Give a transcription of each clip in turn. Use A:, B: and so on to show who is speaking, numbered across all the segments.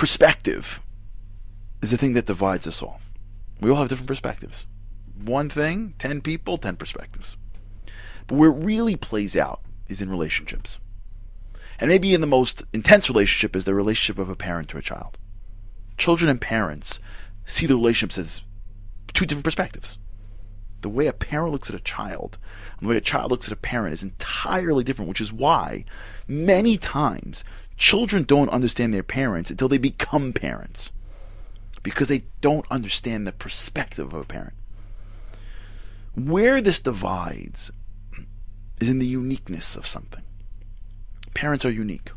A: perspective is the thing that divides us all. We all have different perspectives. One thing, 10 people, 10 perspectives. But where it really plays out is in relationships. And maybe in the most intense relationship is the relationship of a parent to a child. Children and parents see the relationships as two different perspectives. The way a parent looks at a child and the way a child looks at a parent is entirely different, which is why many times children don't understand their parents until they become parents because they don't understand the perspective of a parent. Where this divides is in the uniqueness of something. Parents are unique,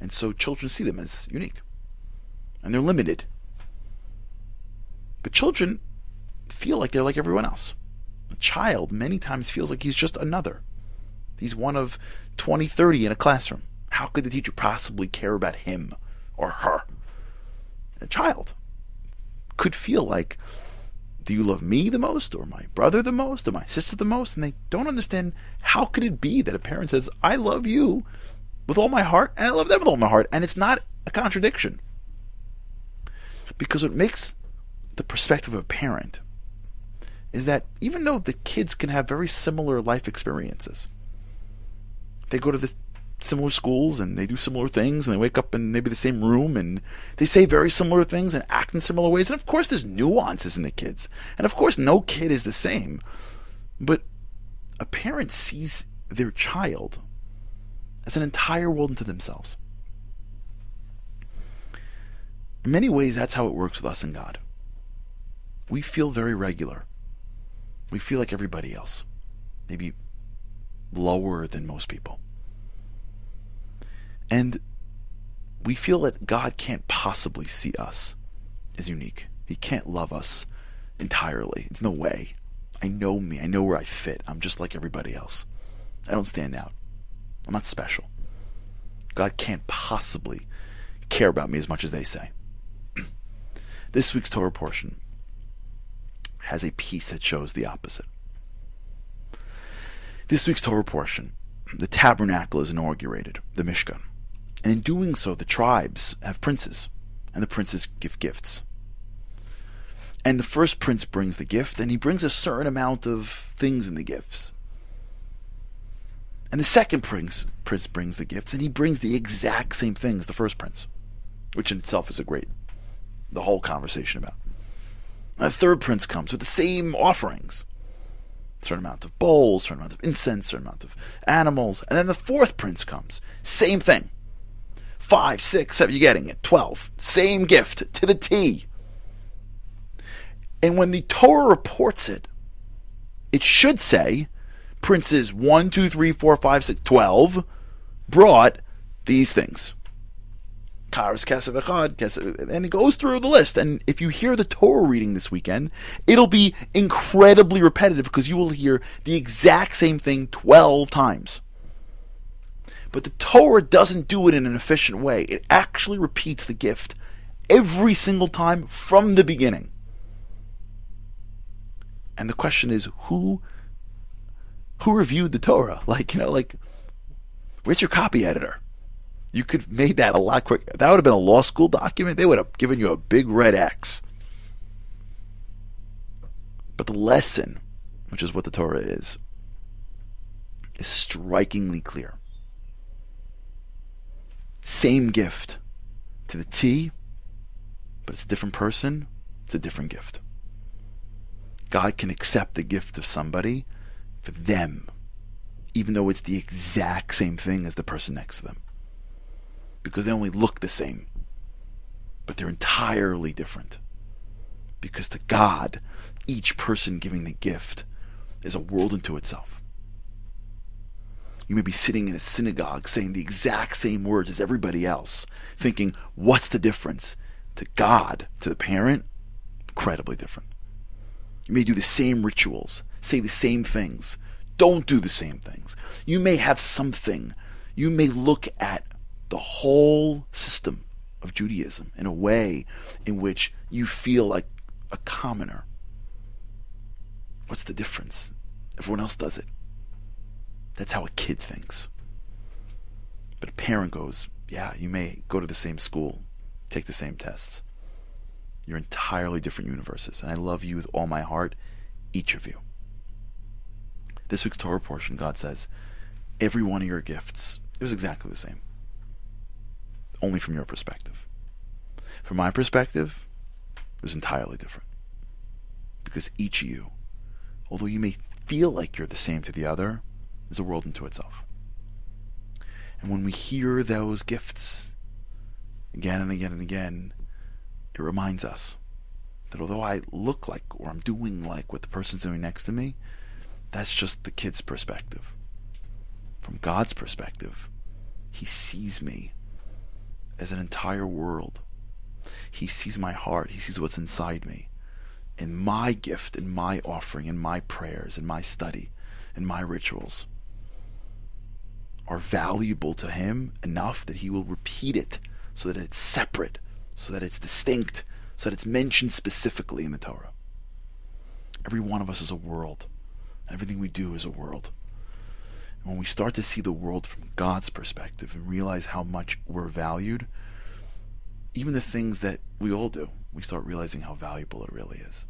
A: and so children see them as unique, and they're limited. But children feel like they're like everyone else. A child many times feels like he's just another. He's one of 20, 30 in a classroom. How could the teacher possibly care about him or her? A child could feel like, do you love me the most, or my brother the most, or my sister the most? And they don't understand how could it be that a parent says, I love you with all my heart, and I love them with all my heart, and it's not a contradiction. Because what makes the perspective of a parent is that even though the kids can have very similar life experiences, they go to the similar schools and they do similar things and they wake up in maybe the same room and they say very similar things and act in similar ways. And of course, there's nuances in the kids. And of course, no kid is the same. But a parent sees their child as an entire world unto themselves. In many ways, that's how it works with us and God. We feel very regular. We feel like everybody else, maybe lower than most people. And we feel that God can't possibly see us as unique. He can't love us entirely. It's no way. I know me. I know where I fit. I'm just like everybody else. I don't stand out. I'm not special. God can't possibly care about me as much as they say. this week's Torah portion has a piece that shows the opposite. This week's Torah portion, the tabernacle is inaugurated, the Mishkan. And in doing so, the tribes have princes, and the princes give gifts. And the first prince brings the gift, and he brings a certain amount of things in the gifts. And the second prince, prince brings the gifts, and he brings the exact same things the first prince, which in itself is a great, the whole conversation about. And the third prince comes with the same offerings certain amount of bowls, certain amount of incense, certain amount of animals. And then the fourth prince comes. Same thing. Five, six, seven, you're getting it. Twelve. Same gift to the T. And when the Torah reports it, it should say princes one, two, three, four, five, six, twelve brought these things. Karas Kesef Echad, and it goes through the list. And if you hear the Torah reading this weekend, it'll be incredibly repetitive because you will hear the exact same thing 12 times. But the Torah doesn't do it in an efficient way. It actually repeats the gift every single time from the beginning. And the question is who who reviewed the Torah? Like, you know, like where's your copy editor? You could have made that a lot quicker. That would have been a law school document. They would have given you a big red X. But the lesson, which is what the Torah is, is strikingly clear. Same gift to the T, but it's a different person, it's a different gift. God can accept the gift of somebody for them, even though it's the exact same thing as the person next to them because they only look the same, but they're entirely different. Because to God, each person giving the gift is a world unto itself. You may be sitting in a synagogue saying the exact same words as everybody else, thinking, what's the difference? To God, to the parent, incredibly different. You may do the same rituals, say the same things, don't do the same things. You may have something. You may look at the whole system of Judaism in a way in which you feel like a commoner. What's the difference? Everyone else does it. That's how a kid thinks. But a parent goes, yeah, you may go to the same school, take the same tests. You're entirely different universes, and I love you with all my heart, each of you. This week's Torah portion, God says, every one of your gifts, it was exactly the same. Only from your perspective. From my perspective, it was entirely different. Because each of you, although you may feel like you're the same to the other, is a world unto itself. And when we hear those gifts again and again and again, it reminds us that although I look like or I'm doing like what the person's doing next to me, that's just the kid's perspective. From God's perspective, He sees me as an entire world. He sees my heart. He sees what's inside me. And my gift and my offering and my prayers and my study and my rituals are valuable to him enough that he will repeat it so that it's separate, so that it's distinct, so that it's mentioned specifically in the Torah. Every one of us is a world. Everything we do is a world. And when we start to see the world from God's perspective and realize how much we're valued, even the things that we all do, we start realizing how valuable it really is.